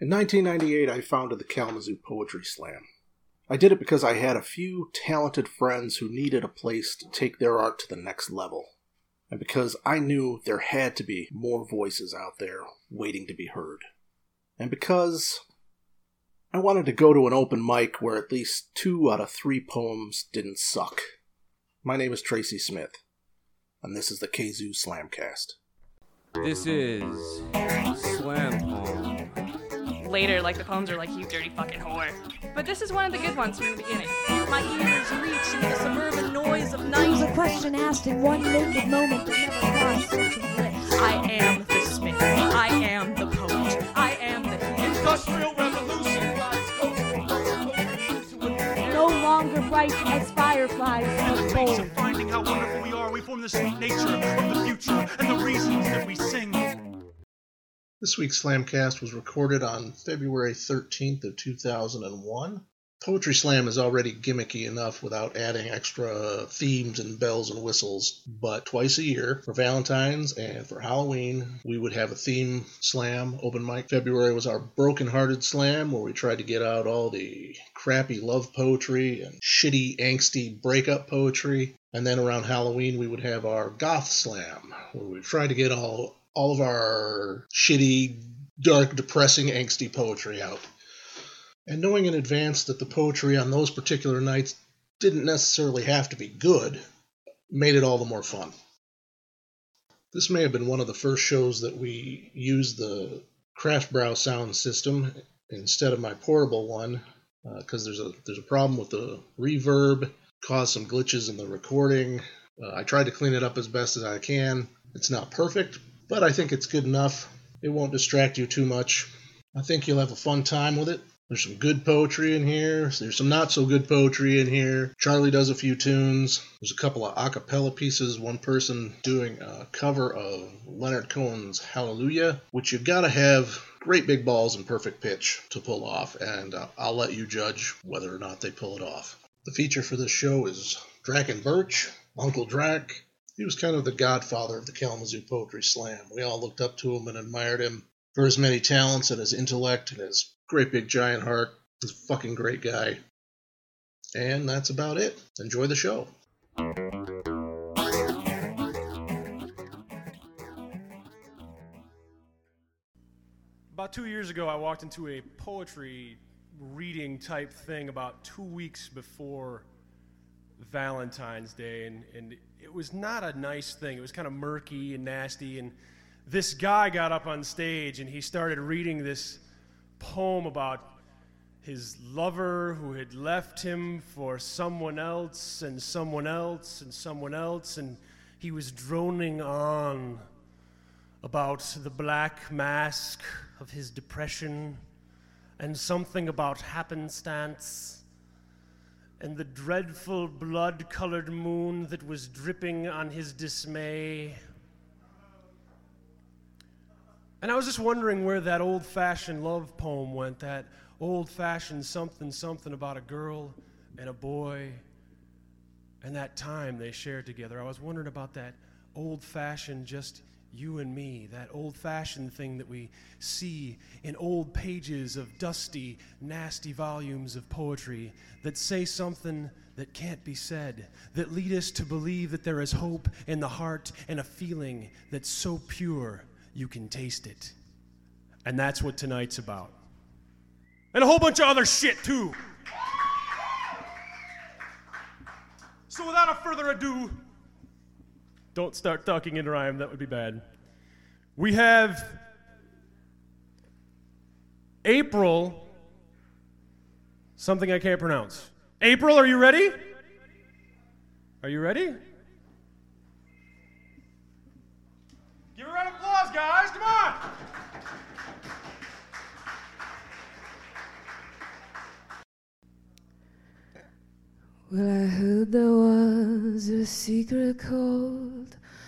In 1998, I founded the Kalamazoo Poetry Slam. I did it because I had a few talented friends who needed a place to take their art to the next level, and because I knew there had to be more voices out there waiting to be heard, and because I wanted to go to an open mic where at least two out of three poems didn't suck. My name is Tracy Smith, and this is the Kzoo Slamcast. This is Slam Poem. Later, like the poems are like, you dirty fucking whore. But this is one of the good ones from the beginning. My ears reach the suburban noise of It was a question asked in one naked moment that never crossed searching lips. I am the smith. I am the poet. I am the Industrial revolution No longer bright as fireflies of Ways gold. of finding how wonderful we are, we form the sweet nature of the future and the reasons that we sing. This week's Slamcast was recorded on February 13th of 2001. Poetry Slam is already gimmicky enough without adding extra themes and bells and whistles, but twice a year for Valentine's and for Halloween, we would have a theme slam open mic. February was our Broken Hearted Slam, where we tried to get out all the crappy love poetry and shitty, angsty breakup poetry. And then around Halloween, we would have our Goth Slam, where we try to get all all of our shitty, dark, depressing, angsty poetry out. And knowing in advance that the poetry on those particular nights didn't necessarily have to be good made it all the more fun. This may have been one of the first shows that we used the Kraftbrau sound system instead of my portable one because there's a there's a problem with the reverb, caused some glitches in the recording. Uh, I tried to clean it up as best as I can. It's not perfect, but I think it's good enough. It won't distract you too much. I think you'll have a fun time with it. There's some good poetry in here. There's some not so good poetry in here. Charlie does a few tunes. There's a couple of a cappella pieces. One person doing a cover of Leonard Cohen's Hallelujah, which you've gotta have great big balls and perfect pitch to pull off, and uh, I'll let you judge whether or not they pull it off. The feature for this show is Drachen Birch, Uncle Drach. He was kind of the godfather of the Kalamazoo Poetry Slam. We all looked up to him and admired him for his many talents and his intellect and his great big giant heart. He's a fucking great guy. And that's about it. Enjoy the show. About two years ago, I walked into a poetry reading type thing about two weeks before Valentine's Day, and, and it was not a nice thing. It was kind of murky and nasty. And this guy got up on stage and he started reading this poem about his lover who had left him for someone else and someone else and someone else, and he was droning on about the black mask of his depression and something about happenstance and the dreadful blood colored moon that was dripping on his dismay. And I was just wondering where that old fashioned love poem went, that old fashioned something something about a girl and a boy and that time they shared together. I was wondering about that old fashioned just you and me, that old fashioned thing that we see in old pages of dusty, nasty volumes of poetry that say something that can't be said, that lead us to believe that there is hope in the heart and a feeling that's so pure you can taste it. And that's what tonight's about. And a whole bunch of other shit, too. So without a further ado, don't start talking in rhyme, that would be bad. We have April, something I can't pronounce. April, are you ready? Are you ready? Give a round of applause, guys, come on! Well, I heard there was a secret chord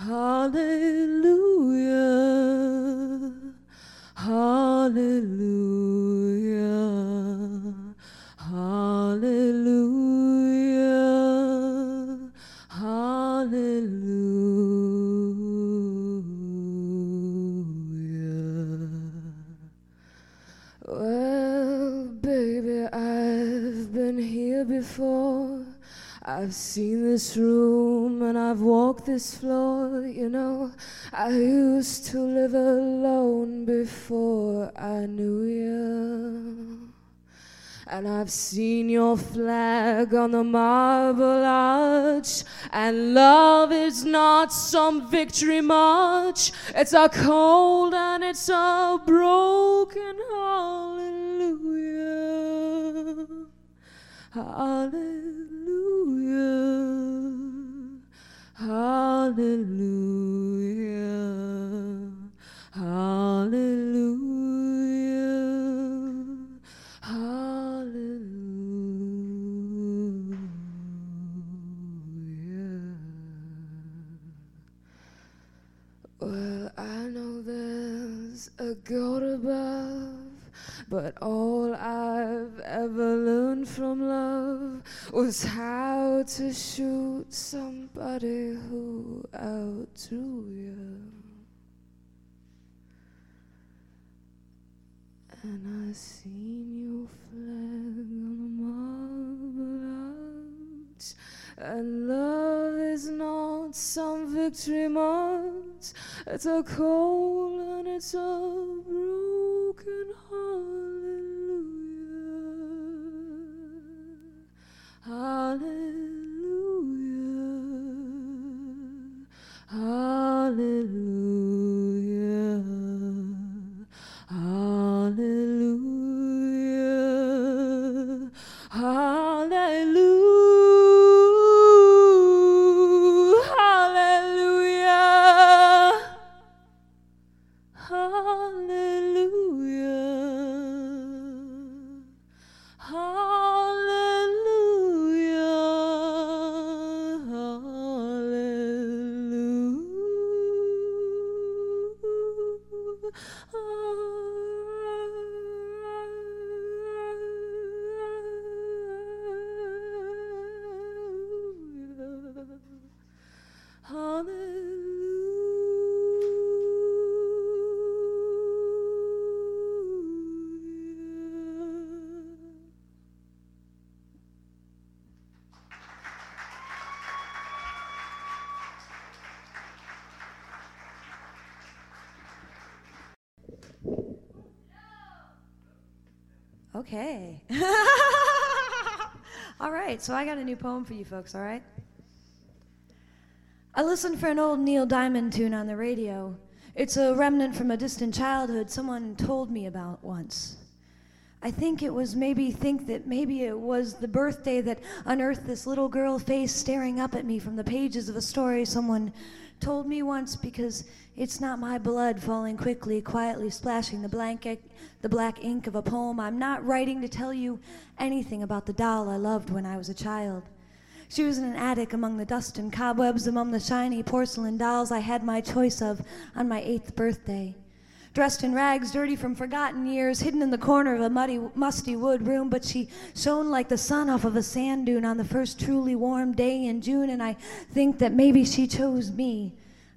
hallelujah, hallelujah, hallelujah, hallelujah. Well, baby, I've been here before. I've seen this room This floor. You know, I used to live alone before I knew you. And I've seen your flag on the marble arch. And love is not some victory march. It's a cold and it's a broken hallelujah. Hallelujah. Hallelujah. Hallelujah. Hallelujah. Well, I know there's a God above, but all I've ever learned from love was how to shoot somebody who outdrew you. And I seen your flag on the marble arch. And love is not some victory march. It's a cold and it's a broken hallelujah. Hallelujah. Okay. all right, so I got a new poem for you folks, all right? I listened for an old Neil Diamond tune on the radio. It's a remnant from a distant childhood someone told me about once. I think it was maybe think that maybe it was the birthday that unearthed this little girl face staring up at me from the pages of a story someone told me once because it's not my blood falling quickly, quietly splashing the blank the black ink of a poem. I'm not writing to tell you anything about the doll I loved when I was a child. She was in an attic among the dust and cobwebs, among the shiny porcelain dolls I had my choice of on my eighth birthday. Dressed in rags, dirty from forgotten years, hidden in the corner of a muddy, musty wood room, but she shone like the sun off of a sand dune on the first truly warm day in June, and I think that maybe she chose me.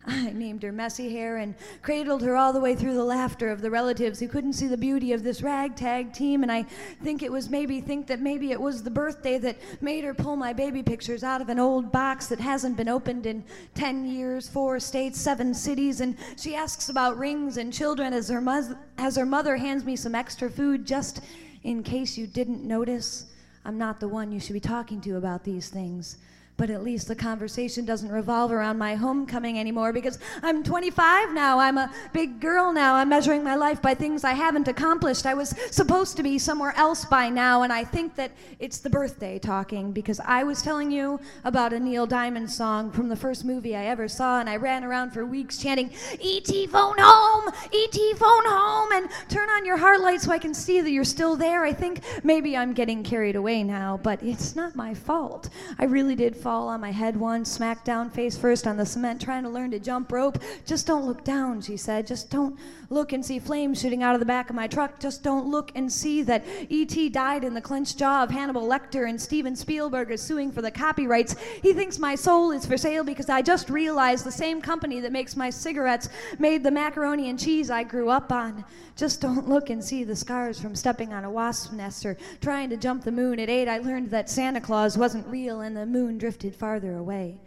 I named her Messy Hair and cradled her all the way through the laughter of the relatives who couldn't see the beauty of this ragtag team. And I think it was maybe, think that maybe it was the birthday that made her pull my baby pictures out of an old box that hasn't been opened in 10 years, four states, seven cities. And she asks about rings and children as her, muz- as her mother hands me some extra food just in case you didn't notice. I'm not the one you should be talking to about these things. But at least the conversation doesn't revolve around my homecoming anymore because I'm 25 now. I'm a big girl now. I'm measuring my life by things I haven't accomplished. I was supposed to be somewhere else by now, and I think that it's the birthday talking because I was telling you about a Neil Diamond song from the first movie I ever saw, and I ran around for weeks chanting, E.T. phone home! E.T. phone home! And turn on your heart light so I can see that you're still there. I think maybe I'm getting carried away now, but it's not my fault. I really did fall on my head once, smack down face first on the cement, trying to learn to jump rope. Just don't look down, she said. Just don't look and see flames shooting out of the back of my truck. Just don't look and see that E.T. died in the clenched jaw of Hannibal Lecter and Steven Spielberg is suing for the copyrights. He thinks my soul is for sale because I just realized the same company that makes my cigarettes made the macaroni and cheese I grew up on. Just don't look and see the scars from stepping on a wasp nest or trying to jump the moon at eight. I learned that Santa Claus wasn't real and the moon drifted farther away.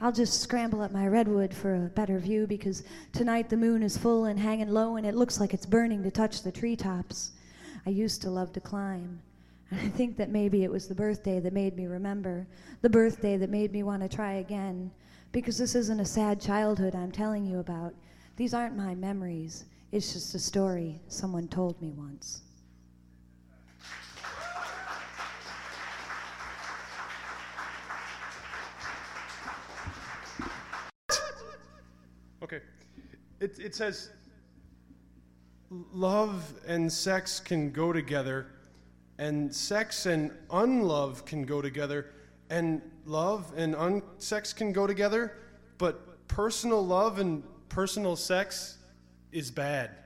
I'll just scramble up my redwood for a better view because tonight the moon is full and hanging low and it looks like it's burning to touch the treetops. I used to love to climb. And I think that maybe it was the birthday that made me remember, the birthday that made me want to try again. Because this isn't a sad childhood I'm telling you about. These aren't my memories. It's just a story someone told me once. Okay. It, it says love and sex can go together, and sex and unlove can go together, and love and un- sex can go together, but personal love and personal sex is bad.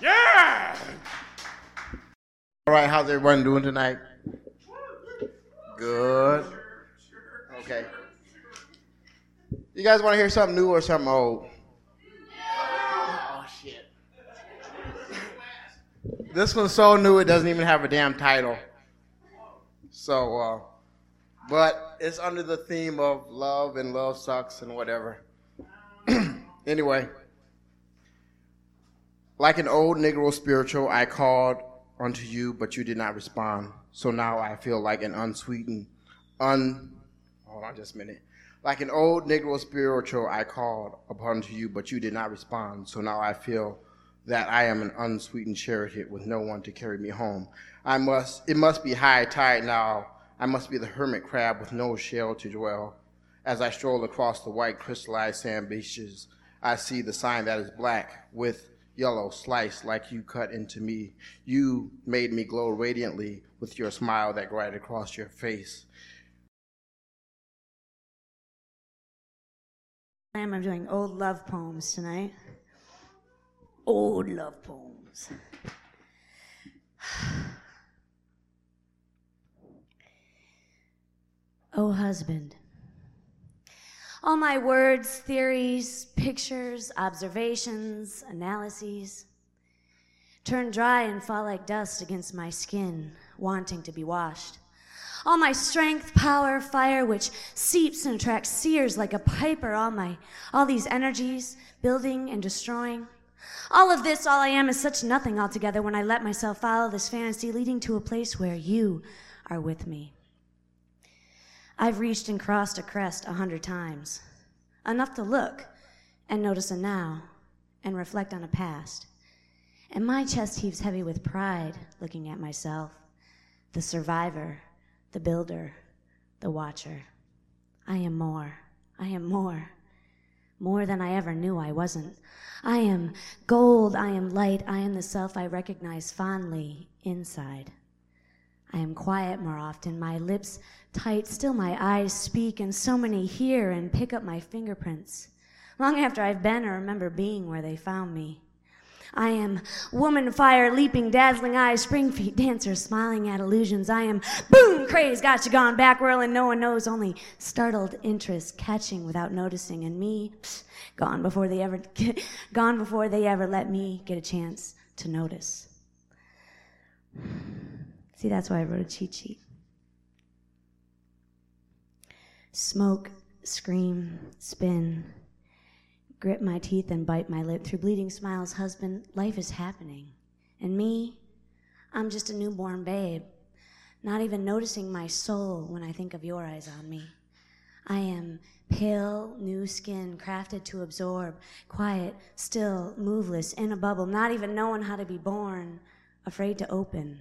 Yeah! All right, how's everyone doing tonight? Good. Okay. You guys want to hear something new or something old? Oh shit. This one's so new it doesn't even have a damn title. So, uh, but it's under the theme of love and love sucks and whatever. anyway, like an old Negro spiritual, I called unto you, but you did not respond. So now I feel like an unsweetened, un. Hold on just a minute. Like an old Negro spiritual, I called upon to you, but you did not respond. So now I feel that I am an unsweetened chariot with no one to carry me home. I must. It must be high tide now. I must be the hermit crab with no shell to dwell. As I stroll across the white crystallized sand beaches, I see the sign that is black with yellow sliced like you cut into me. You made me glow radiantly with your smile that glided across your face. I'm doing old love poems tonight. Old love poems. oh, husband. All my words, theories, pictures, observations, analyses turn dry and fall like dust against my skin, wanting to be washed. All my strength, power, fire, which seeps and attracts seers like a piper, all my, all these energies, building and destroying. All of this, all I am, is such nothing altogether when I let myself follow this fantasy leading to a place where you are with me. I've reached and crossed a crest a hundred times, enough to look and notice a now and reflect on a past. And my chest heaves heavy with pride looking at myself, the survivor, the builder, the watcher. I am more. I am more. More than I ever knew I wasn't. I am gold. I am light. I am the self I recognize fondly inside. I am quiet more often, my lips tight, still my eyes speak, and so many hear and pick up my fingerprints. Long after I've been or remember being where they found me. I am woman fire, leaping, dazzling eyes, spring feet dancer, smiling at illusions. I am boom, craze, got you gone back whirling, no one knows, only startled interest, catching without noticing, and me, psh, gone before they ever, gone before they ever let me get a chance to notice. See, that's why I wrote a cheat sheet. Smoke, scream, spin, grip my teeth and bite my lip. Through bleeding smiles, husband, life is happening. And me, I'm just a newborn babe. not even noticing my soul when I think of your eyes on me. I am pale, new skin, crafted to absorb, quiet, still, moveless, in a bubble, not even knowing how to be born, afraid to open.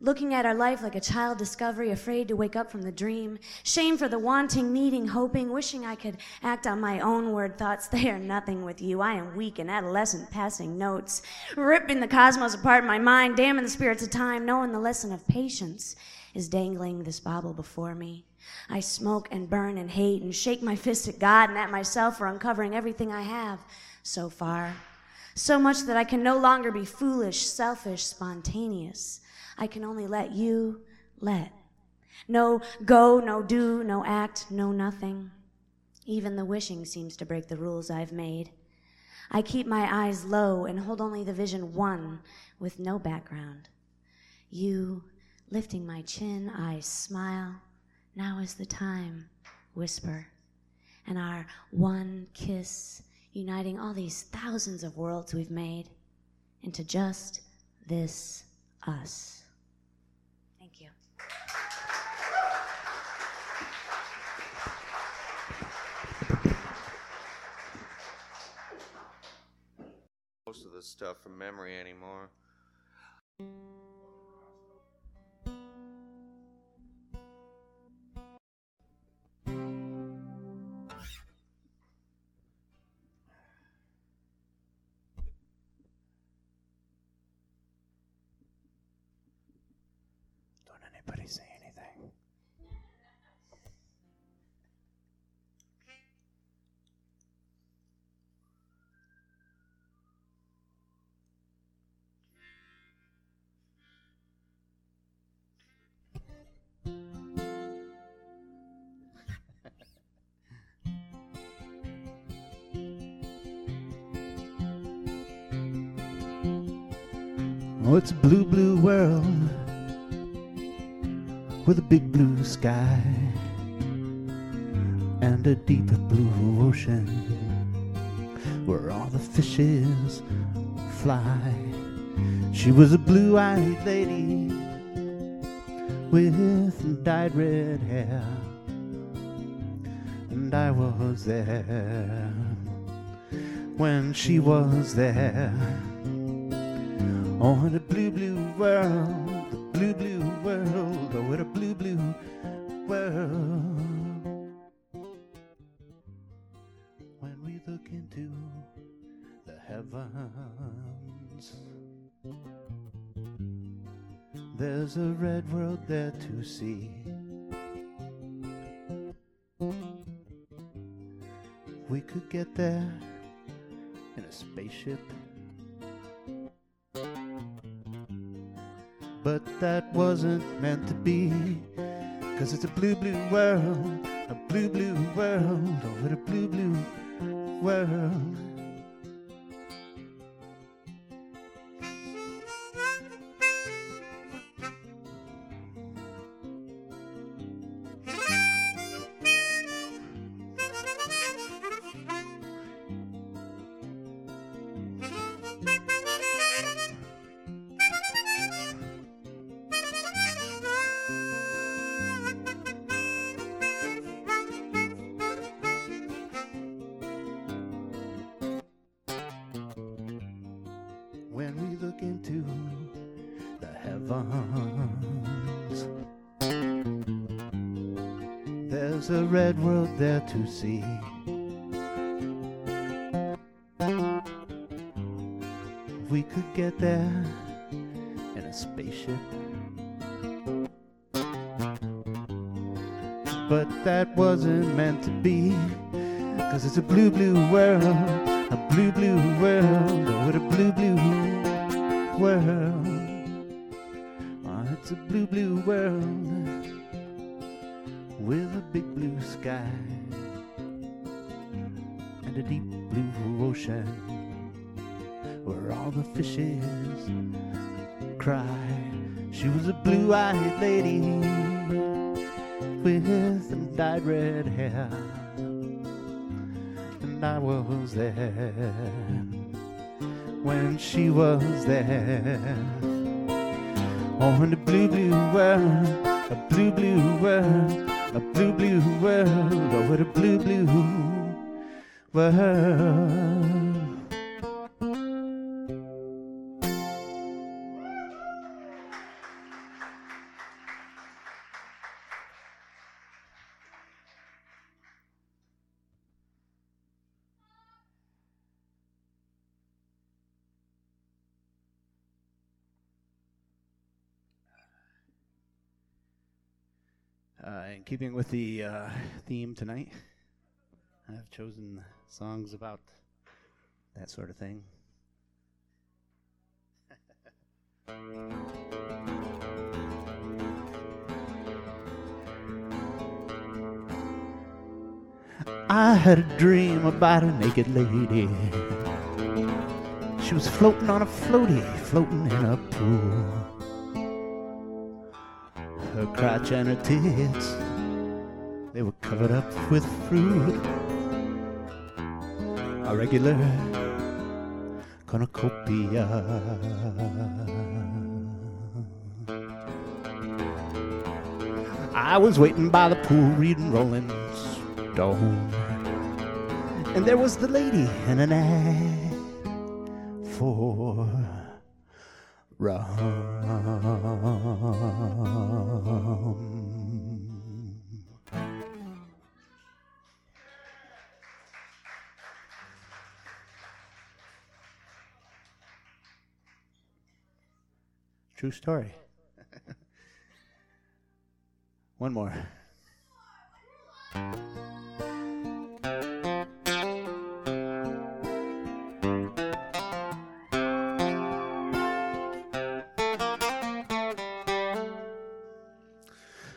Looking at our life like a child discovery, afraid to wake up from the dream. Shame for the wanting, needing, hoping, wishing I could act on my own word thoughts. They are nothing with you. I am weak and adolescent, passing notes. Ripping the cosmos apart in my mind, damning the spirits of time, knowing the lesson of patience is dangling this bauble before me. I smoke and burn and hate and shake my fist at God and at myself for uncovering everything I have so far. So much that I can no longer be foolish, selfish, spontaneous. I can only let you let. No go, no do, no act, no nothing. Even the wishing seems to break the rules I've made. I keep my eyes low and hold only the vision one with no background. You lifting my chin, I smile. Now is the time, whisper. And our one kiss uniting all these thousands of worlds we've made into just this us. Thank you. most of this stuff from memory anymore. Oh, it's a blue, blue world with a big blue sky and a deep blue ocean where all the fishes fly. She was a blue eyed lady with dyed red hair, and I was there when she was there. Oh, world, the blue, blue world, oh, in a blue, blue world. When we look into the heavens, there's a red world there to see. We could get there in a spaceship. But that wasn't meant to be. Cause it's a blue, blue world, a blue, blue world, oh, what a blue, blue world. To see. When she was there. Oh, in the blue, blue world, a blue, blue world, a blue, blue world, oh, what a blue, blue world. Keeping with the uh, theme tonight, I've chosen songs about that sort of thing. I had a dream about a naked lady. She was floating on a floaty, floating in a pool. Her crotch and her tits, they were covered up with fruit. A regular cornucopia. I was waiting by the pool reading Rolling Stone. And there was the lady in an ad for rum. True story. One more.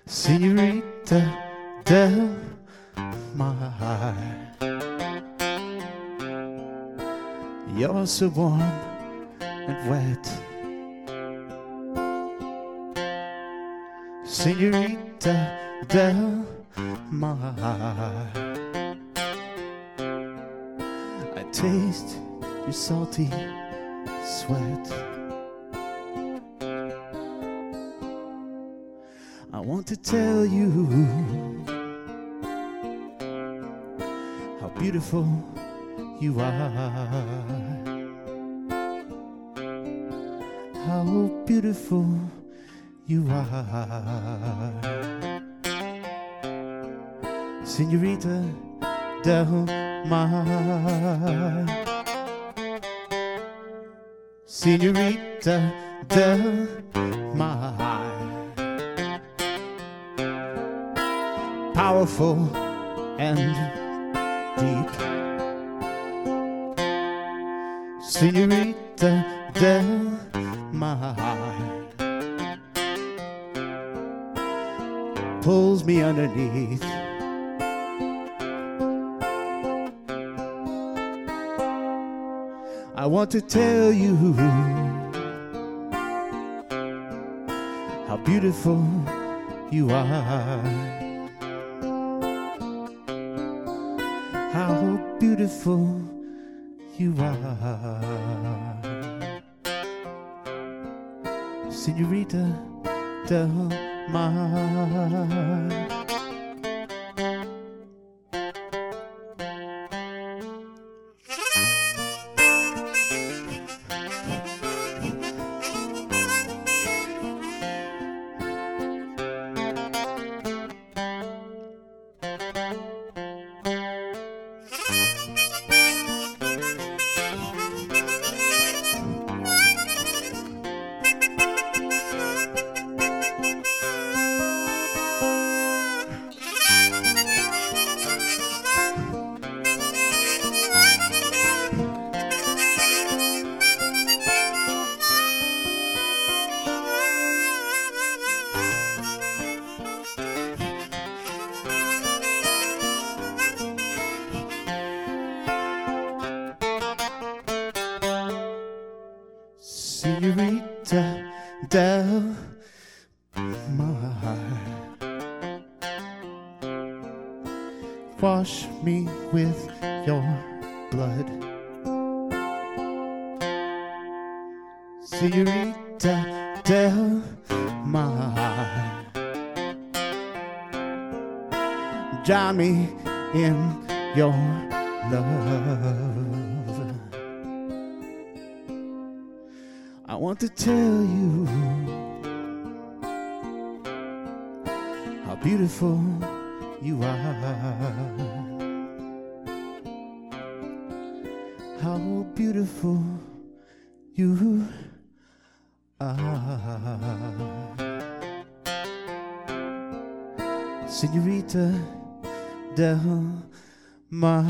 Senorita del Mar. You're so warm and wet. Senorita del Mar. I taste your salty sweat. I want to tell you how beautiful you are. How beautiful you are. Senorita del Mar. Senorita del Mar. Powerful and deep. Senorita del to tell you how beautiful you are. How beautiful you are. Senorita del Mar. Beautiful you are. How beautiful you are. Senorita Del Mar.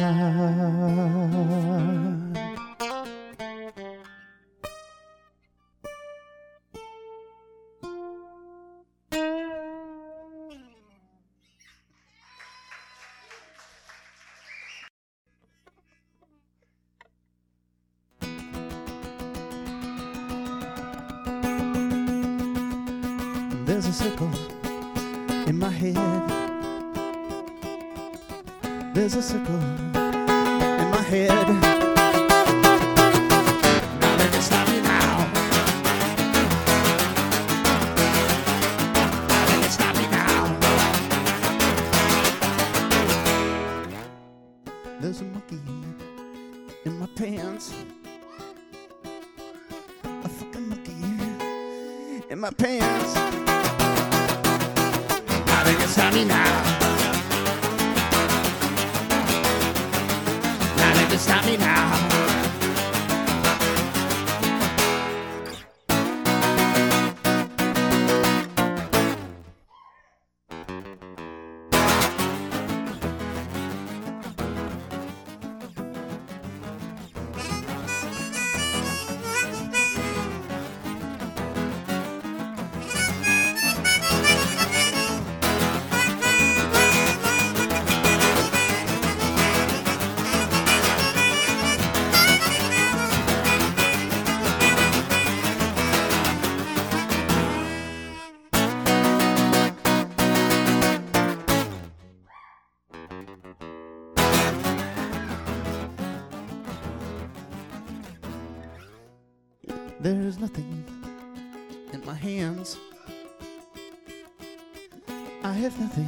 Have nothing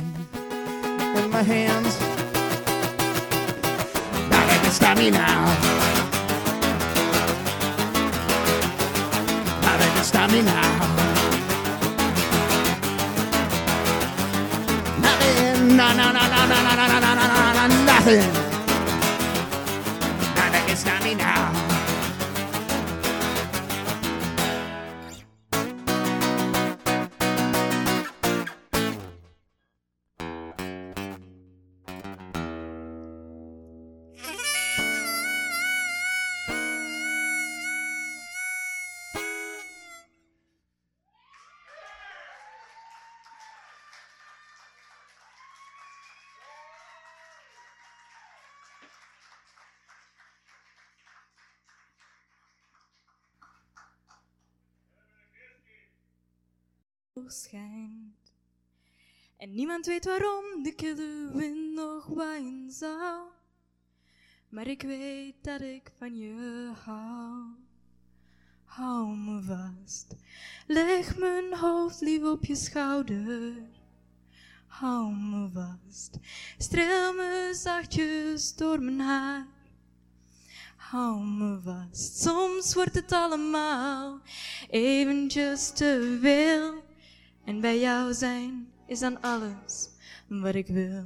in my hands. Let it stop me now. Let it stop me now. Nothing, no, no, no, no, no, no, no, no, no, no, no, no, nothing. Schijnt. En niemand weet waarom de kille wind nog waaien zou. Maar ik weet dat ik van je hou. Hou me vast, leg mijn hoofd lief op je schouder. Hou me vast, streel me zachtjes door mijn haar. Hou me vast, soms wordt het allemaal eventjes te veel. En bij jou zijn is dan alles wat ik wil.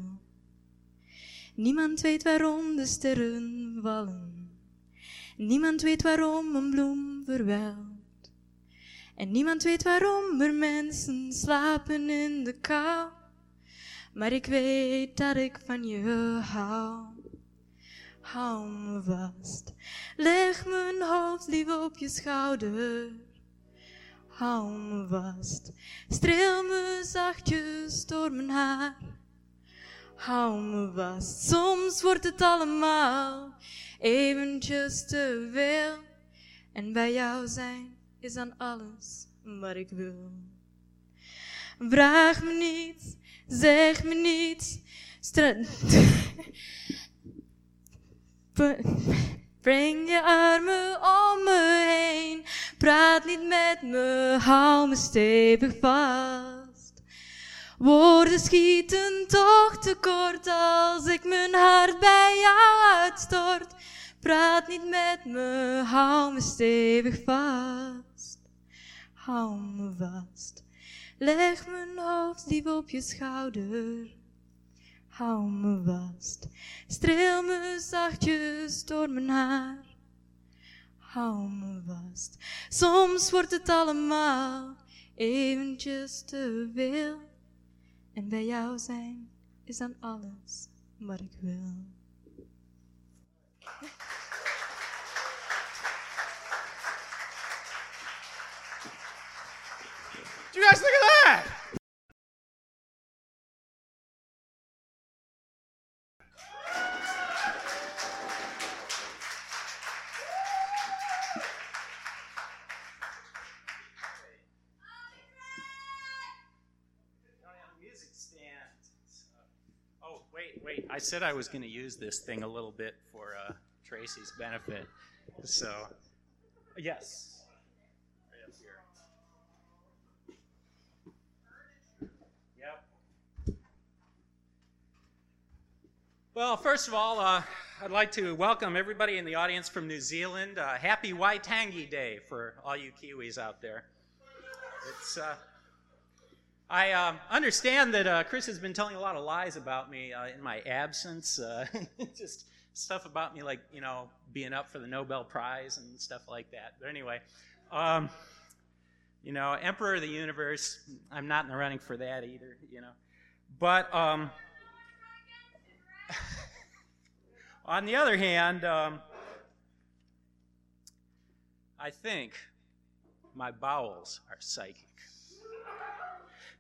Niemand weet waarom de sterren vallen. Niemand weet waarom een bloem verwelkt. En niemand weet waarom er mensen slapen in de kou. Maar ik weet dat ik van je hou. Hou me vast, leg mijn hoofd lief op je schouder. Hou me vast, streel me zachtjes door mijn haar. Hou me vast, soms wordt het allemaal eventjes te veel. En bij jou zijn is dan alles wat ik wil. Vraag me niets, zeg me niets. stra- Breng je armen om me heen. Praat niet met me, hou me stevig vast. Woorden schieten toch tekort als ik mijn hart bij jou uitstort. Praat niet met me, hou me stevig vast. Hou me vast. Leg mijn hoofd lief op je schouder. Hou me vast. Streel me zachtjes door mijn haar. Hou me vast. Soms wordt het allemaal eventjes te veel. En bij jou zijn is dan alles wat ik wil. Do you guys think of that? I said I was going to use this thing a little bit for uh, Tracy's benefit. So, yes. Yep. Well, first of all, uh, I'd like to welcome everybody in the audience from New Zealand. Uh, happy Waitangi Day for all you Kiwis out there. It's uh, I um, understand that uh, Chris has been telling a lot of lies about me uh, in my absence. Uh, just stuff about me, like you know, being up for the Nobel Prize and stuff like that. But anyway, um, you know, Emperor of the Universe. I'm not in the running for that either. You know, but um, on the other hand, um, I think my bowels are psychic.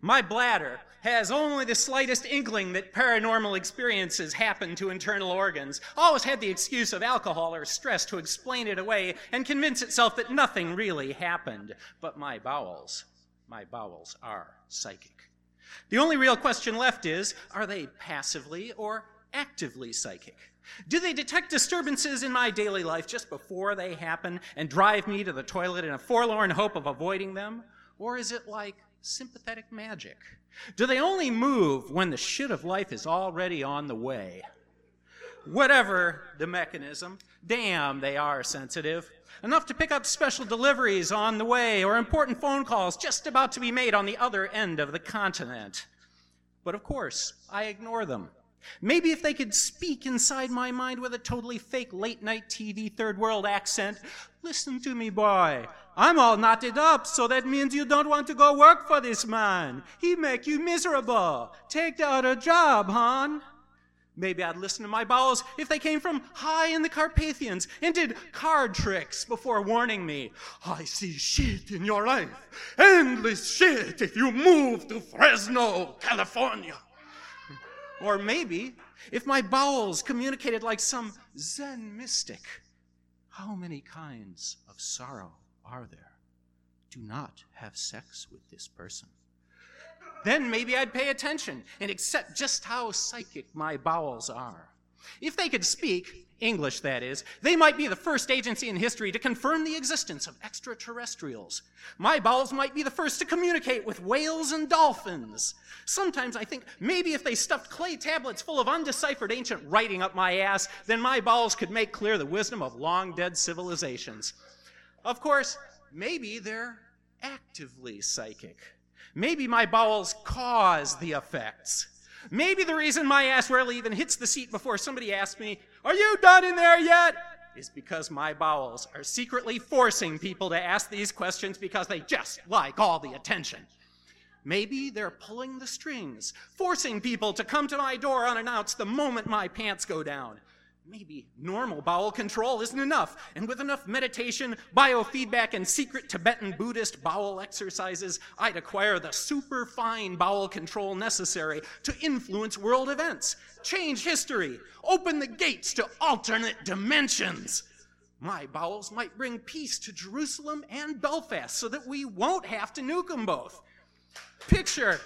My bladder has only the slightest inkling that paranormal experiences happen to internal organs, always had the excuse of alcohol or stress to explain it away and convince itself that nothing really happened. But my bowels, my bowels are psychic. The only real question left is are they passively or actively psychic? Do they detect disturbances in my daily life just before they happen and drive me to the toilet in a forlorn hope of avoiding them? Or is it like sympathetic magic? Do they only move when the shit of life is already on the way? Whatever the mechanism, damn, they are sensitive. Enough to pick up special deliveries on the way or important phone calls just about to be made on the other end of the continent. But of course, I ignore them. Maybe if they could speak inside my mind with a totally fake late night TV third world accent. Listen to me, boy. I'm all knotted up, so that means you don't want to go work for this man. He make you miserable. Take the other job, hon. Maybe I'd listen to my bowels if they came from high in the Carpathians and did card tricks before warning me. I see shit in your life. Endless shit if you move to Fresno, California. Or maybe if my bowels communicated like some Zen mystic. How many kinds of sorrow are there? Do not have sex with this person. Then maybe I'd pay attention and accept just how psychic my bowels are. If they could speak, English that is, they might be the first agency in history to confirm the existence of extraterrestrials. My bowels might be the first to communicate with whales and dolphins. Sometimes I think maybe if they stuffed clay tablets full of undeciphered ancient writing up my ass, then my bowels could make clear the wisdom of long dead civilizations. Of course, maybe they're actively psychic. Maybe my bowels cause the effects. Maybe the reason my ass rarely even hits the seat before somebody asks me, Are you done in there yet? is because my bowels are secretly forcing people to ask these questions because they just like all the attention. Maybe they're pulling the strings, forcing people to come to my door unannounced the moment my pants go down. Maybe normal bowel control isn't enough, and with enough meditation, biofeedback, and secret Tibetan Buddhist bowel exercises, I'd acquire the super fine bowel control necessary to influence world events, change history, open the gates to alternate dimensions. My bowels might bring peace to Jerusalem and Belfast so that we won't have to nuke them both. Picture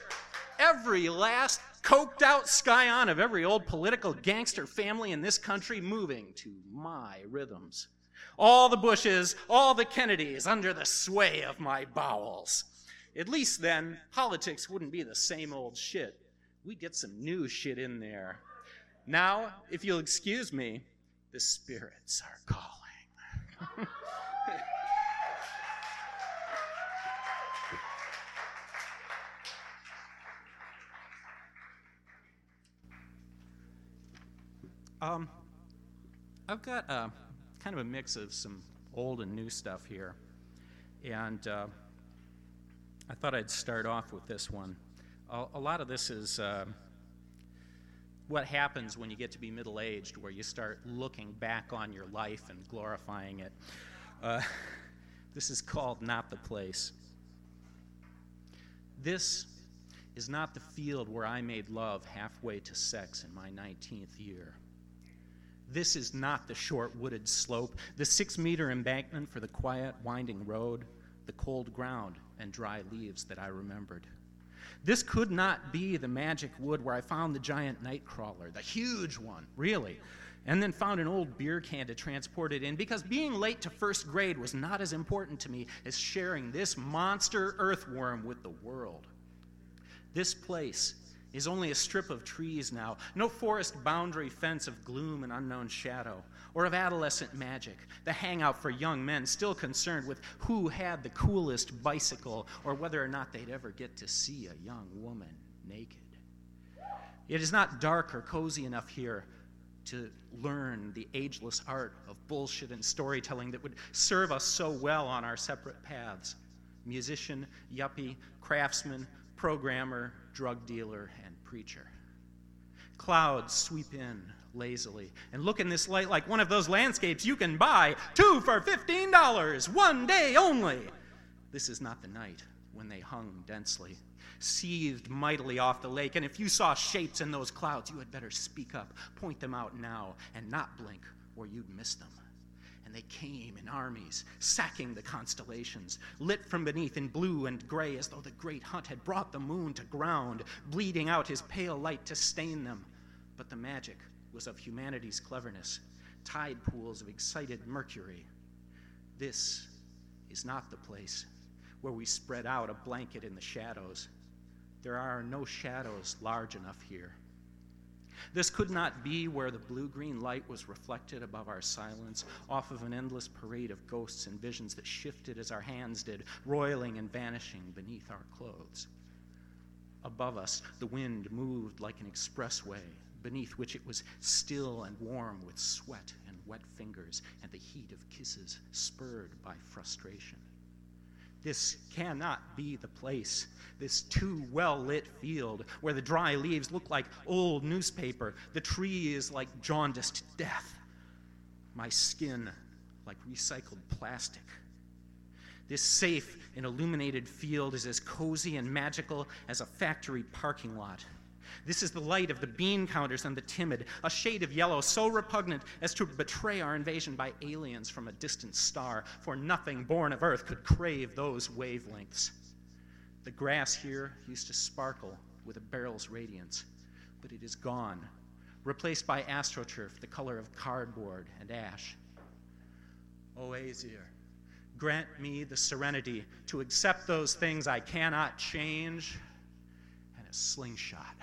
every last coked out scion of every old political gangster family in this country moving to my rhythms. All the Bushes, all the Kennedys under the sway of my bowels. At least then, politics wouldn't be the same old shit. We'd get some new shit in there. Now, if you'll excuse me, the spirits are calling. um, I've got uh, kind of a mix of some old and new stuff here. And uh, I thought I'd start off with this one. A, a lot of this is uh, what happens when you get to be middle aged, where you start looking back on your life and glorifying it. Uh, this is called Not the Place. This is not the field where I made love halfway to sex in my 19th year. This is not the short wooded slope, the six meter embankment for the quiet, winding road, the cold ground and dry leaves that I remembered. This could not be the magic wood where I found the giant nightcrawler, the huge one, really, and then found an old beer can to transport it in because being late to first grade was not as important to me as sharing this monster earthworm with the world. This place is only a strip of trees now, no forest boundary fence of gloom and unknown shadow, or of adolescent magic, the hangout for young men still concerned with who had the coolest bicycle or whether or not they'd ever get to see a young woman naked. It is not dark or cozy enough here to learn the ageless art of bullshit and storytelling that would serve us so well on our separate paths. Musician, yuppie, craftsman, programmer, drug dealer, and preacher. Clouds sweep in lazily and look in this light like one of those landscapes you can buy two for $15, one day only. This is not the night when they hung densely, seethed mightily off the lake, and if you saw shapes in those clouds, you had better speak up, point them out now, and not blink, or you'd miss them and they came in armies, sacking the constellations, lit from beneath in blue and gray as though the great hunt had brought the moon to ground, bleeding out his pale light to stain them. But the magic was of humanity's cleverness, tide pools of excited mercury. This is not the place where we spread out a blanket in the shadows. There are no shadows large enough here. This could not be where the blue green light was reflected above our silence, off of an endless parade of ghosts and visions that shifted as our hands did, roiling and vanishing beneath our clothes. Above us, the wind moved like an expressway, beneath which it was still and warm with sweat and wet fingers and the heat of kisses spurred by frustration. This cannot be the place, this too well lit field where the dry leaves look like old newspaper, the tree is like jaundiced death, my skin like recycled plastic. This safe and illuminated field is as cozy and magical as a factory parking lot. This is the light of the bean counters and the timid, a shade of yellow so repugnant as to betray our invasion by aliens from a distant star, for nothing born of earth could crave those wavelengths. The grass here used to sparkle with a barrel's radiance, but it is gone, replaced by astroturf, the color of cardboard and ash. O Aesir, grant me the serenity to accept those things I cannot change and a slingshot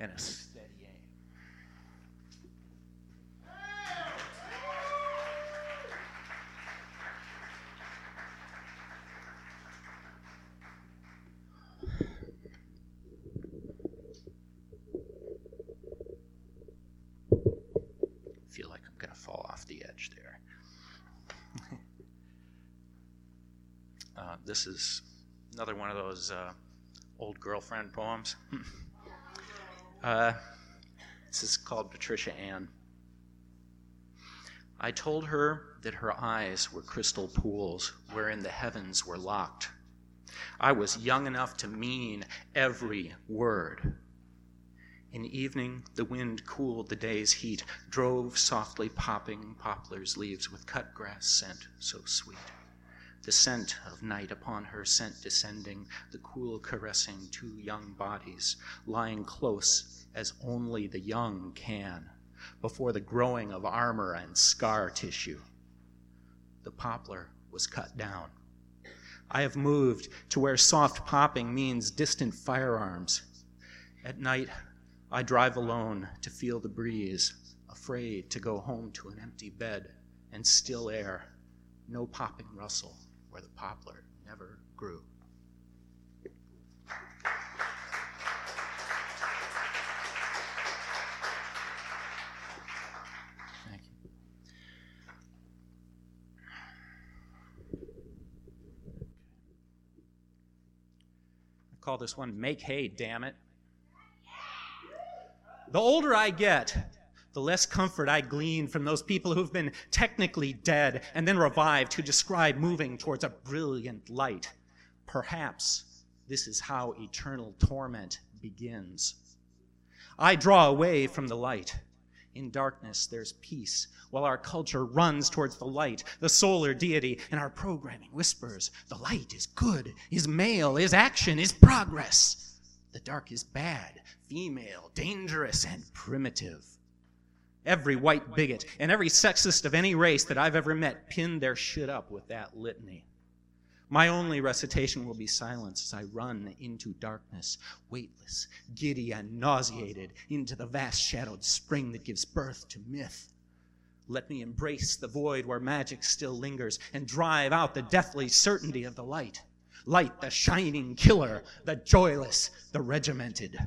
and a steady aim. feel like I'm going to fall off the edge there. uh, this is another one of those uh, old girlfriend poems. Uh, this is called Patricia Ann. I told her that her eyes were crystal pools wherein the heavens were locked. I was young enough to mean every word. In evening, the wind cooled the day's heat, drove softly popping poplars' leaves with cut grass scent so sweet. The scent of night upon her scent descending, the cool caressing two young bodies, lying close as only the young can, before the growing of armor and scar tissue. the poplar was cut down. I have moved to where soft popping means distant firearms. At night, I drive alone to feel the breeze, afraid to go home to an empty bed and still air, no popping rustle where the poplar never grew. Thank you. I call this one Make Hay, damn it. The older I get, the less comfort I glean from those people who've been technically dead and then revived who describe moving towards a brilliant light. Perhaps this is how eternal torment begins. I draw away from the light. In darkness, there's peace, while our culture runs towards the light, the solar deity, and our programming whispers the light is good, is male, is action, is progress. The dark is bad, female, dangerous, and primitive. Every white bigot and every sexist of any race that I've ever met pinned their shit up with that litany. My only recitation will be silence as I run into darkness, weightless, giddy, and nauseated, into the vast shadowed spring that gives birth to myth. Let me embrace the void where magic still lingers and drive out the deathly certainty of the light. Light, the shining killer, the joyless, the regimented.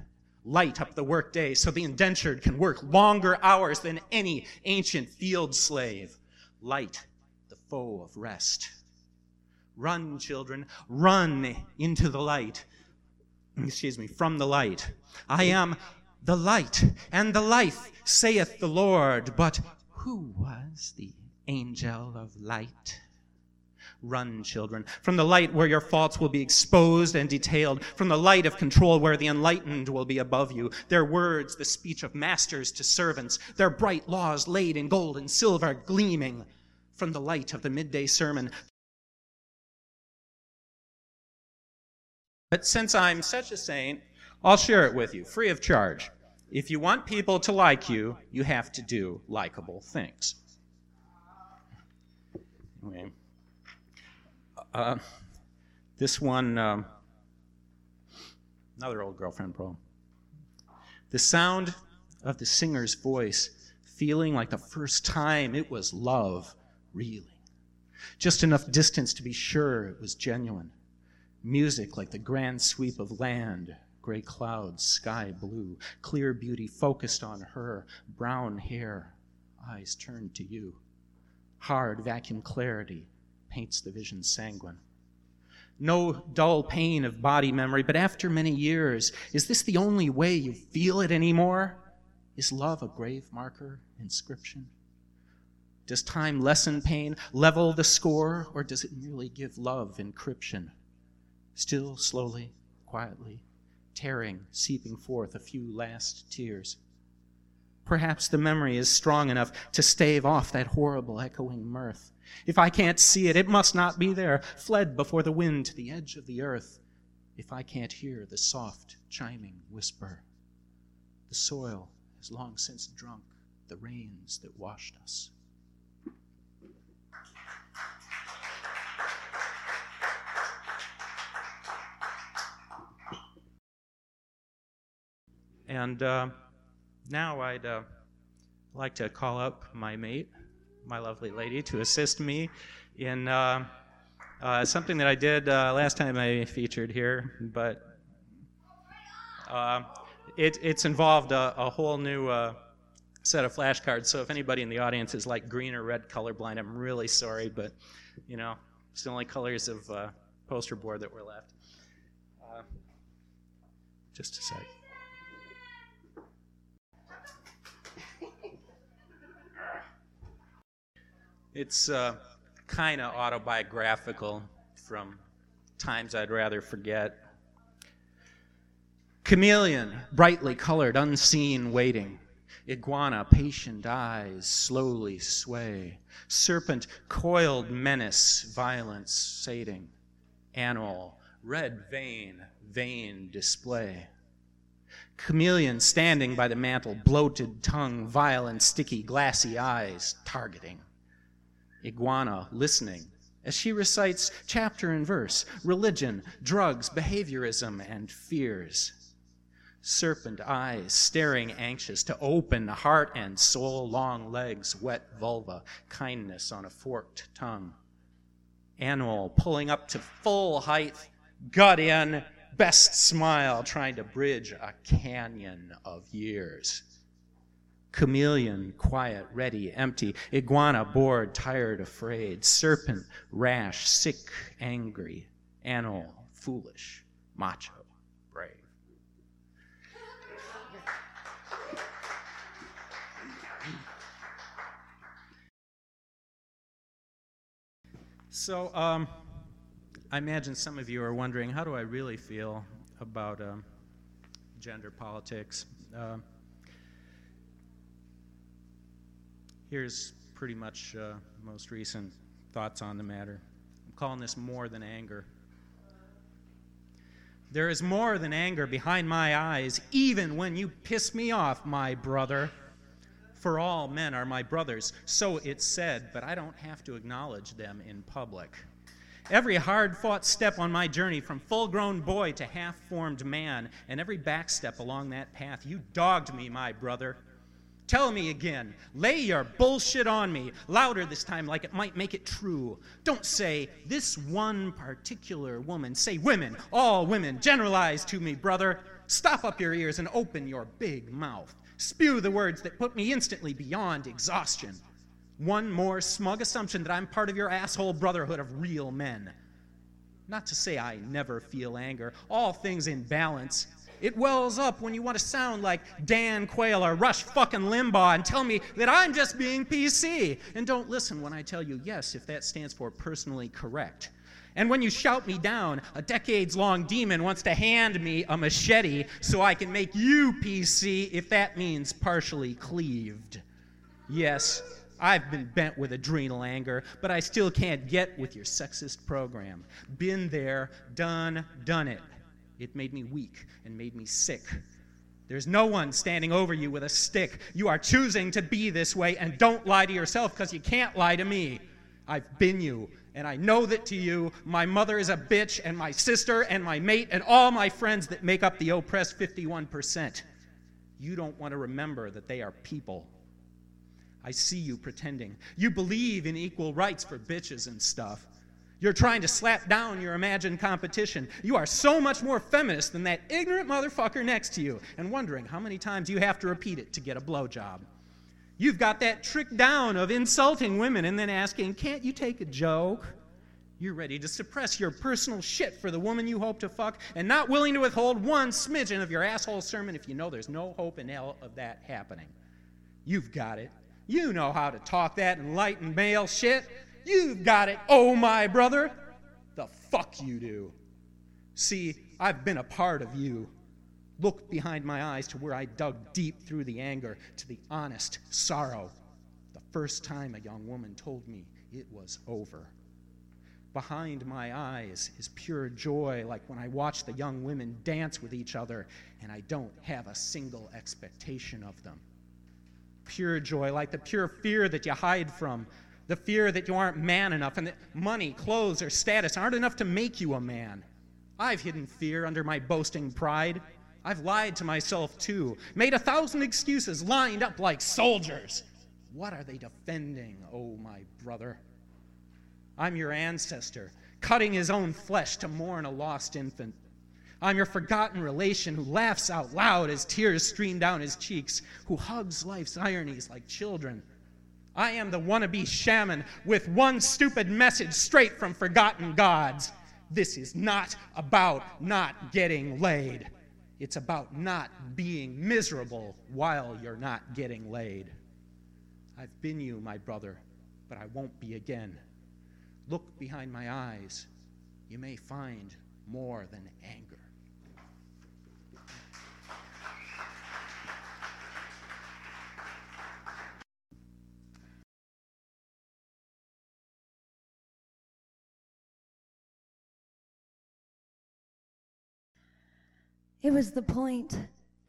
Light up the workday so the indentured can work longer hours than any ancient field slave. Light, the foe of rest. Run, children, run into the light. Excuse me, from the light. I am the light and the life, saith the Lord. But who was the angel of light? Run, children, from the light where your faults will be exposed and detailed, from the light of control where the enlightened will be above you. Their words, the speech of masters to servants, their bright laws laid in gold and silver gleaming. From the light of the midday sermon, But since I'm such a saint, I'll share it with you, free of charge. If you want people to like you, you have to do likable things. Anyway, uh, this one, um, another old girlfriend poem. The sound of the singer's voice, feeling like the first time it was love, reeling. Just enough distance to be sure it was genuine. Music like the grand sweep of land, gray clouds, sky blue, clear beauty focused on her, brown hair, eyes turned to you. Hard vacuum clarity paints the vision sanguine. No dull pain of body memory, but after many years, is this the only way you feel it anymore? Is love a grave marker, inscription? Does time lessen pain, level the score, or does it merely give love encryption? Still slowly, quietly, tearing, seeping forth a few last tears. Perhaps the memory is strong enough to stave off that horrible echoing mirth. If I can't see it, it must not be there, fled before the wind to the edge of the earth. If I can't hear the soft, chiming whisper, the soil has long since drunk the rains that washed us. And uh, now I'd uh, like to call up my mate, my lovely lady, to assist me in uh, uh something that I did uh, last time I featured here, but uh, it, it's involved a, a whole new set of flashcards. So if anybody in the audience is like green or red colorblind, I'm really sorry, but you know, it's the only colors of poster board that were left. just a sec. It's uh, kind of autobiographical from times I'd rather forget. Chameleon, brightly colored, unseen, waiting. Iguana, patient eyes, slowly sway. Serpent, coiled menace, violence, sating. Animal, red vein, vain display. Chameleon standing by the mantel, bloated tongue, vile and sticky, glassy eyes, targeting iguana listening as she recites chapter and verse religion, drugs, behaviorism, and fears. Serpent eyes staring anxious to open the heart and soul, long legs, wet vulva, kindness on a forked tongue. Animal pulling up to full height, gut in, best smile, trying to bridge a canyon of years. Chameleon, quiet, ready, empty. Iguana, bored, tired, afraid. Serpent, rash, sick, angry. Animal, foolish, macho, brave. So, um, I imagine some of you are wondering how do I really feel about um, gender politics? Uh, here's pretty much uh, most recent thoughts on the matter. I'm calling this more than anger. There is more than anger behind my eyes, even when you piss me off, my brother. For all men are my brothers, so it's said, but I don't have to acknowledge them in public. Every hard fought step on my journey from full grown boy to half formed man, and every back step along that path, you dogged me, my brother. Tell me again. Lay your bullshit on me. Louder this time, like it might make it true. Don't say, this one particular woman. Say, women, all women. Generalize to me, brother. Stop up your ears and open your big mouth. Spew the words that put me instantly beyond exhaustion. One more smug assumption that I'm part of your asshole brotherhood of real men. Not to say I never feel anger, all things in balance. It wells up when you want to sound like Dan Quayle or Rush fucking Limbaugh and tell me that I'm just being PC. And don't listen when I tell you yes if that stands for personally correct. And when you shout me down, a decades long demon wants to hand me a machete so I can make you PC if that means partially cleaved. Yes, I've been bent with adrenal anger, but I still can't get with your sexist program. Been there, done, done it. It made me weak and made me sick. There's no one standing over you with a stick. You are choosing to be this way, and don't lie to yourself because you can't lie to me. I've been you, and I know that to you, my mother is a bitch, and my sister, and my mate, and all my friends that make up the oppressed 51%. You don't want to remember that they are people. I see you pretending. You believe in equal rights for bitches and stuff. You're trying to slap down your imagined competition. You are so much more feminist than that ignorant motherfucker next to you, and wondering how many times you have to repeat it to get a blowjob. You've got that trick down of insulting women and then asking, Can't you take a joke? You're ready to suppress your personal shit for the woman you hope to fuck and not willing to withhold one smidgen of your asshole sermon if you know there's no hope in hell of that happening. You've got it. You know how to talk that enlightened male shit. You've got it, oh my brother. The fuck you do. See, I've been a part of you. Look behind my eyes to where I dug deep through the anger, to the honest sorrow. The first time a young woman told me it was over. Behind my eyes is pure joy, like when I watch the young women dance with each other and I don't have a single expectation of them. Pure joy, like the pure fear that you hide from, the fear that you aren't man enough and that money, clothes, or status aren't enough to make you a man. I've hidden fear under my boasting pride. I've lied to myself too, made a thousand excuses, lined up like soldiers. What are they defending, oh my brother? I'm your ancestor, cutting his own flesh to mourn a lost infant. I'm your forgotten relation who laughs out loud as tears stream down his cheeks, who hugs life's ironies like children. I am the wannabe shaman with one stupid message straight from forgotten gods. This is not about not getting laid. It's about not being miserable while you're not getting laid. I've been you, my brother, but I won't be again. Look behind my eyes. You may find more than anger. It was the point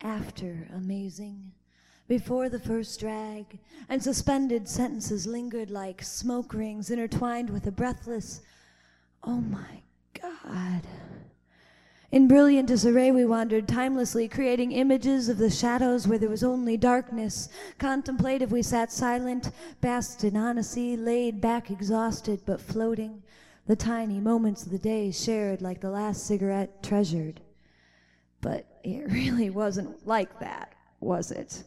after amazing, before the first drag, and suspended sentences lingered like smoke rings intertwined with a breathless, oh my God. In brilliant disarray, we wandered timelessly, creating images of the shadows where there was only darkness. Contemplative, we sat silent, basked in honesty, laid back exhausted but floating. The tiny moments of the day shared like the last cigarette treasured. But it really wasn't like that, was it?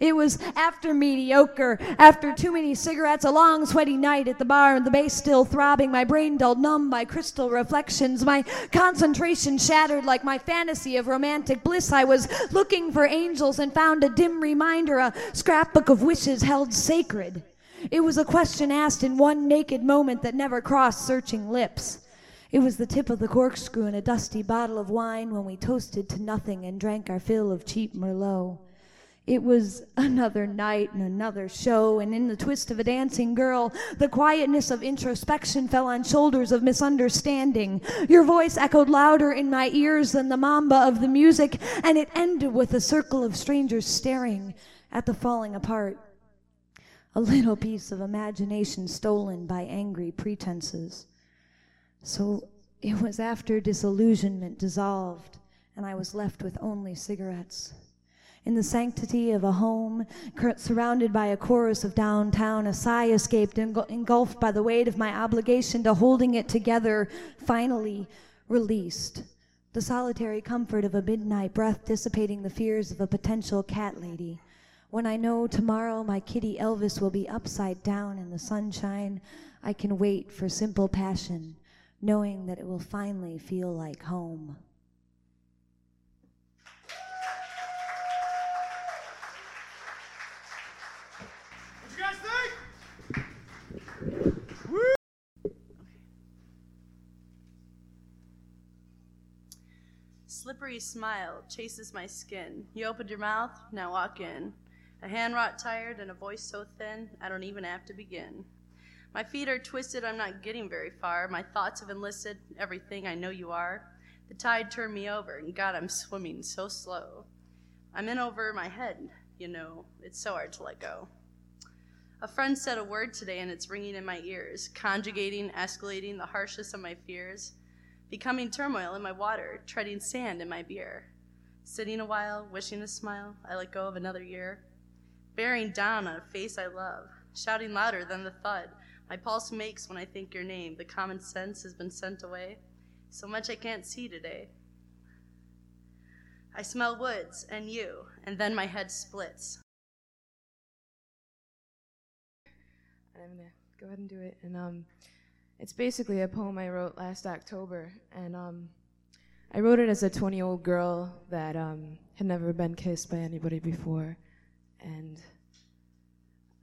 It was after mediocre, after too many cigarettes, a long sweaty night at the bar, and the bass still throbbing, my brain dulled numb by crystal reflections, my concentration shattered like my fantasy of romantic bliss. I was looking for angels and found a dim reminder, a scrapbook of wishes held sacred. It was a question asked in one naked moment that never crossed searching lips. It was the tip of the corkscrew in a dusty bottle of wine when we toasted to nothing and drank our fill of cheap Merlot. It was another night and another show, and in the twist of a dancing girl, the quietness of introspection fell on shoulders of misunderstanding. Your voice echoed louder in my ears than the mamba of the music, and it ended with a circle of strangers staring at the falling apart. A little piece of imagination stolen by angry pretenses. So it was after disillusionment dissolved, and I was left with only cigarettes in the sanctity of a home, surrounded by a chorus of downtown, a sigh escaped, engulfed by the weight of my obligation to holding it together, finally released. The solitary comfort of a midnight breath dissipating the fears of a potential cat lady. When I know tomorrow my kitty Elvis will be upside down in the sunshine, I can wait for simple passion, knowing that it will finally feel like home. Slippery smile chases my skin. You opened your mouth, now walk in. A hand wrought tired and a voice so thin, I don't even have to begin. My feet are twisted, I'm not getting very far. My thoughts have enlisted everything I know you are. The tide turned me over, and God, I'm swimming so slow. I'm in over my head, you know, it's so hard to let go. A friend said a word today, and it's ringing in my ears, conjugating, escalating the harshest of my fears becoming turmoil in my water, treading sand in my beer. Sitting a while, wishing a smile, I let go of another year. Bearing down on a face I love, shouting louder than the thud my pulse makes when I think your name. The common sense has been sent away, so much I can't see today. I smell woods and you, and then my head splits. I'm gonna go ahead and do it. And um, it's basically a poem I wrote last October, and um, I wrote it as a 20 year old girl that um, had never been kissed by anybody before. And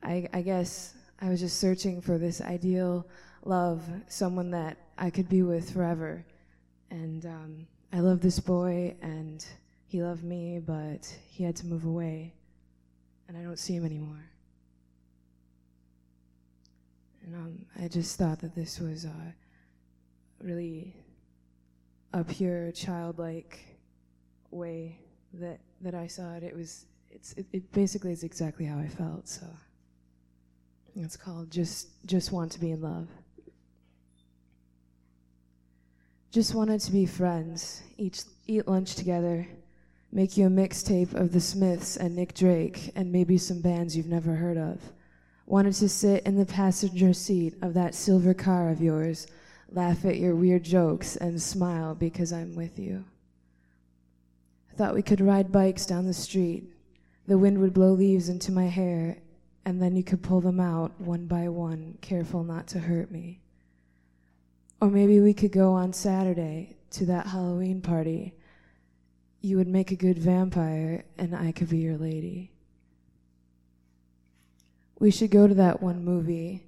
I, I guess I was just searching for this ideal love, someone that I could be with forever. And um, I love this boy, and he loved me, but he had to move away, and I don't see him anymore. And um, I just thought that this was uh, really a pure childlike way that that I saw it. It was it's it, it basically is exactly how I felt. So it's called just just want to be in love. Just wanted to be friends, each eat lunch together, make you a mixtape of the Smiths and Nick Drake, and maybe some bands you've never heard of wanted to sit in the passenger seat of that silver car of yours, laugh at your weird jokes, and smile because I'm with you. I thought we could ride bikes down the street. The wind would blow leaves into my hair, and then you could pull them out one by one, careful not to hurt me. Or maybe we could go on Saturday to that Halloween party. You would make a good vampire, and I could be your lady. We should go to that one movie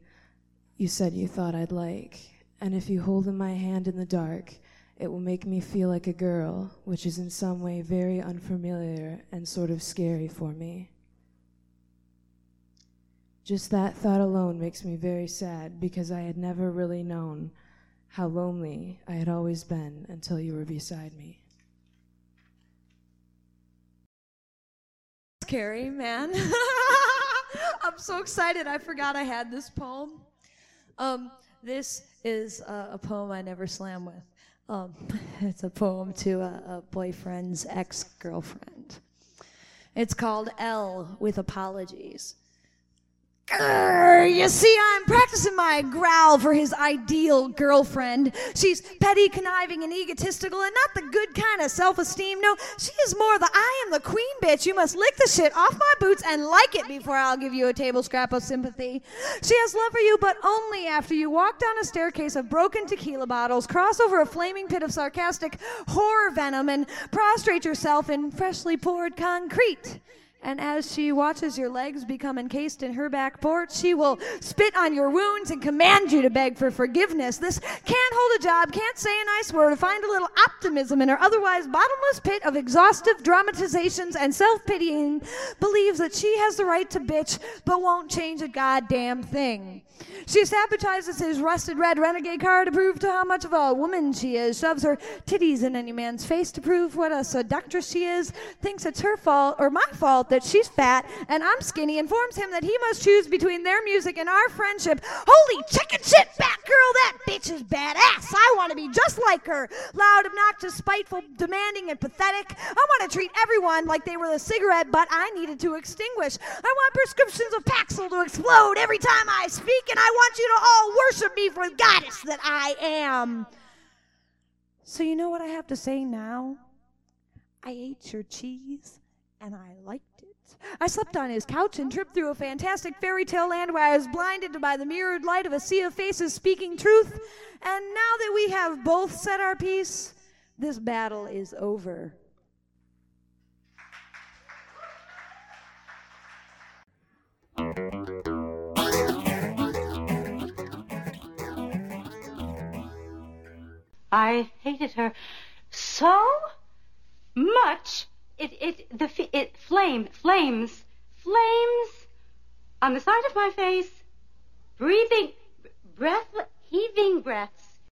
you said you thought I'd like. And if you hold in my hand in the dark, it will make me feel like a girl, which is in some way very unfamiliar and sort of scary for me. Just that thought alone makes me very sad because I had never really known how lonely I had always been until you were beside me. Carrie, man. I'm so excited. I forgot I had this poem. Um, this is uh, a poem I never slam with. Um, it's a poem to a, a boyfriend's ex girlfriend. It's called L with Apologies. Grr, you see, I'm practicing my growl for his ideal girlfriend. She's petty, conniving, and egotistical, and not the good kind of self esteem. No, she is more the I am the queen bitch. You must lick the shit off my boots and like it before I'll give you a table scrap of sympathy. She has love for you, but only after you walk down a staircase of broken tequila bottles, cross over a flaming pit of sarcastic horror venom, and prostrate yourself in freshly poured concrete. And as she watches your legs become encased in her back porch, she will spit on your wounds and command you to beg for forgiveness. This can't hold a job, can't say a nice word, or find a little optimism in her otherwise bottomless pit of exhaustive dramatizations and self pitying, believes that she has the right to bitch, but won't change a goddamn thing. She sabotages his rusted red renegade car to prove to how much of a woman she is, shoves her titties in any man's face to prove what a seductress she is, thinks it's her fault or my fault that she's fat and I'm skinny, informs him that he must choose between their music and our friendship. Holy chicken shit, Batgirl, that bitch is badass. I want to be just like her. Loud, obnoxious, spiteful, demanding, and pathetic. I want to treat everyone like they were the cigarette butt I needed to extinguish. I want prescriptions of Paxil to explode every time I speak, and I want you to all worship me for the goddess that I am. So, you know what I have to say now? I ate your cheese and I liked it. I slept on his couch and tripped through a fantastic fairy tale land where I was blinded by the mirrored light of a sea of faces speaking truth. And now that we have both said our piece, this battle is over. I hated her so much. It it the it flamed flames flames on the side of my face, breathing breath heaving breaths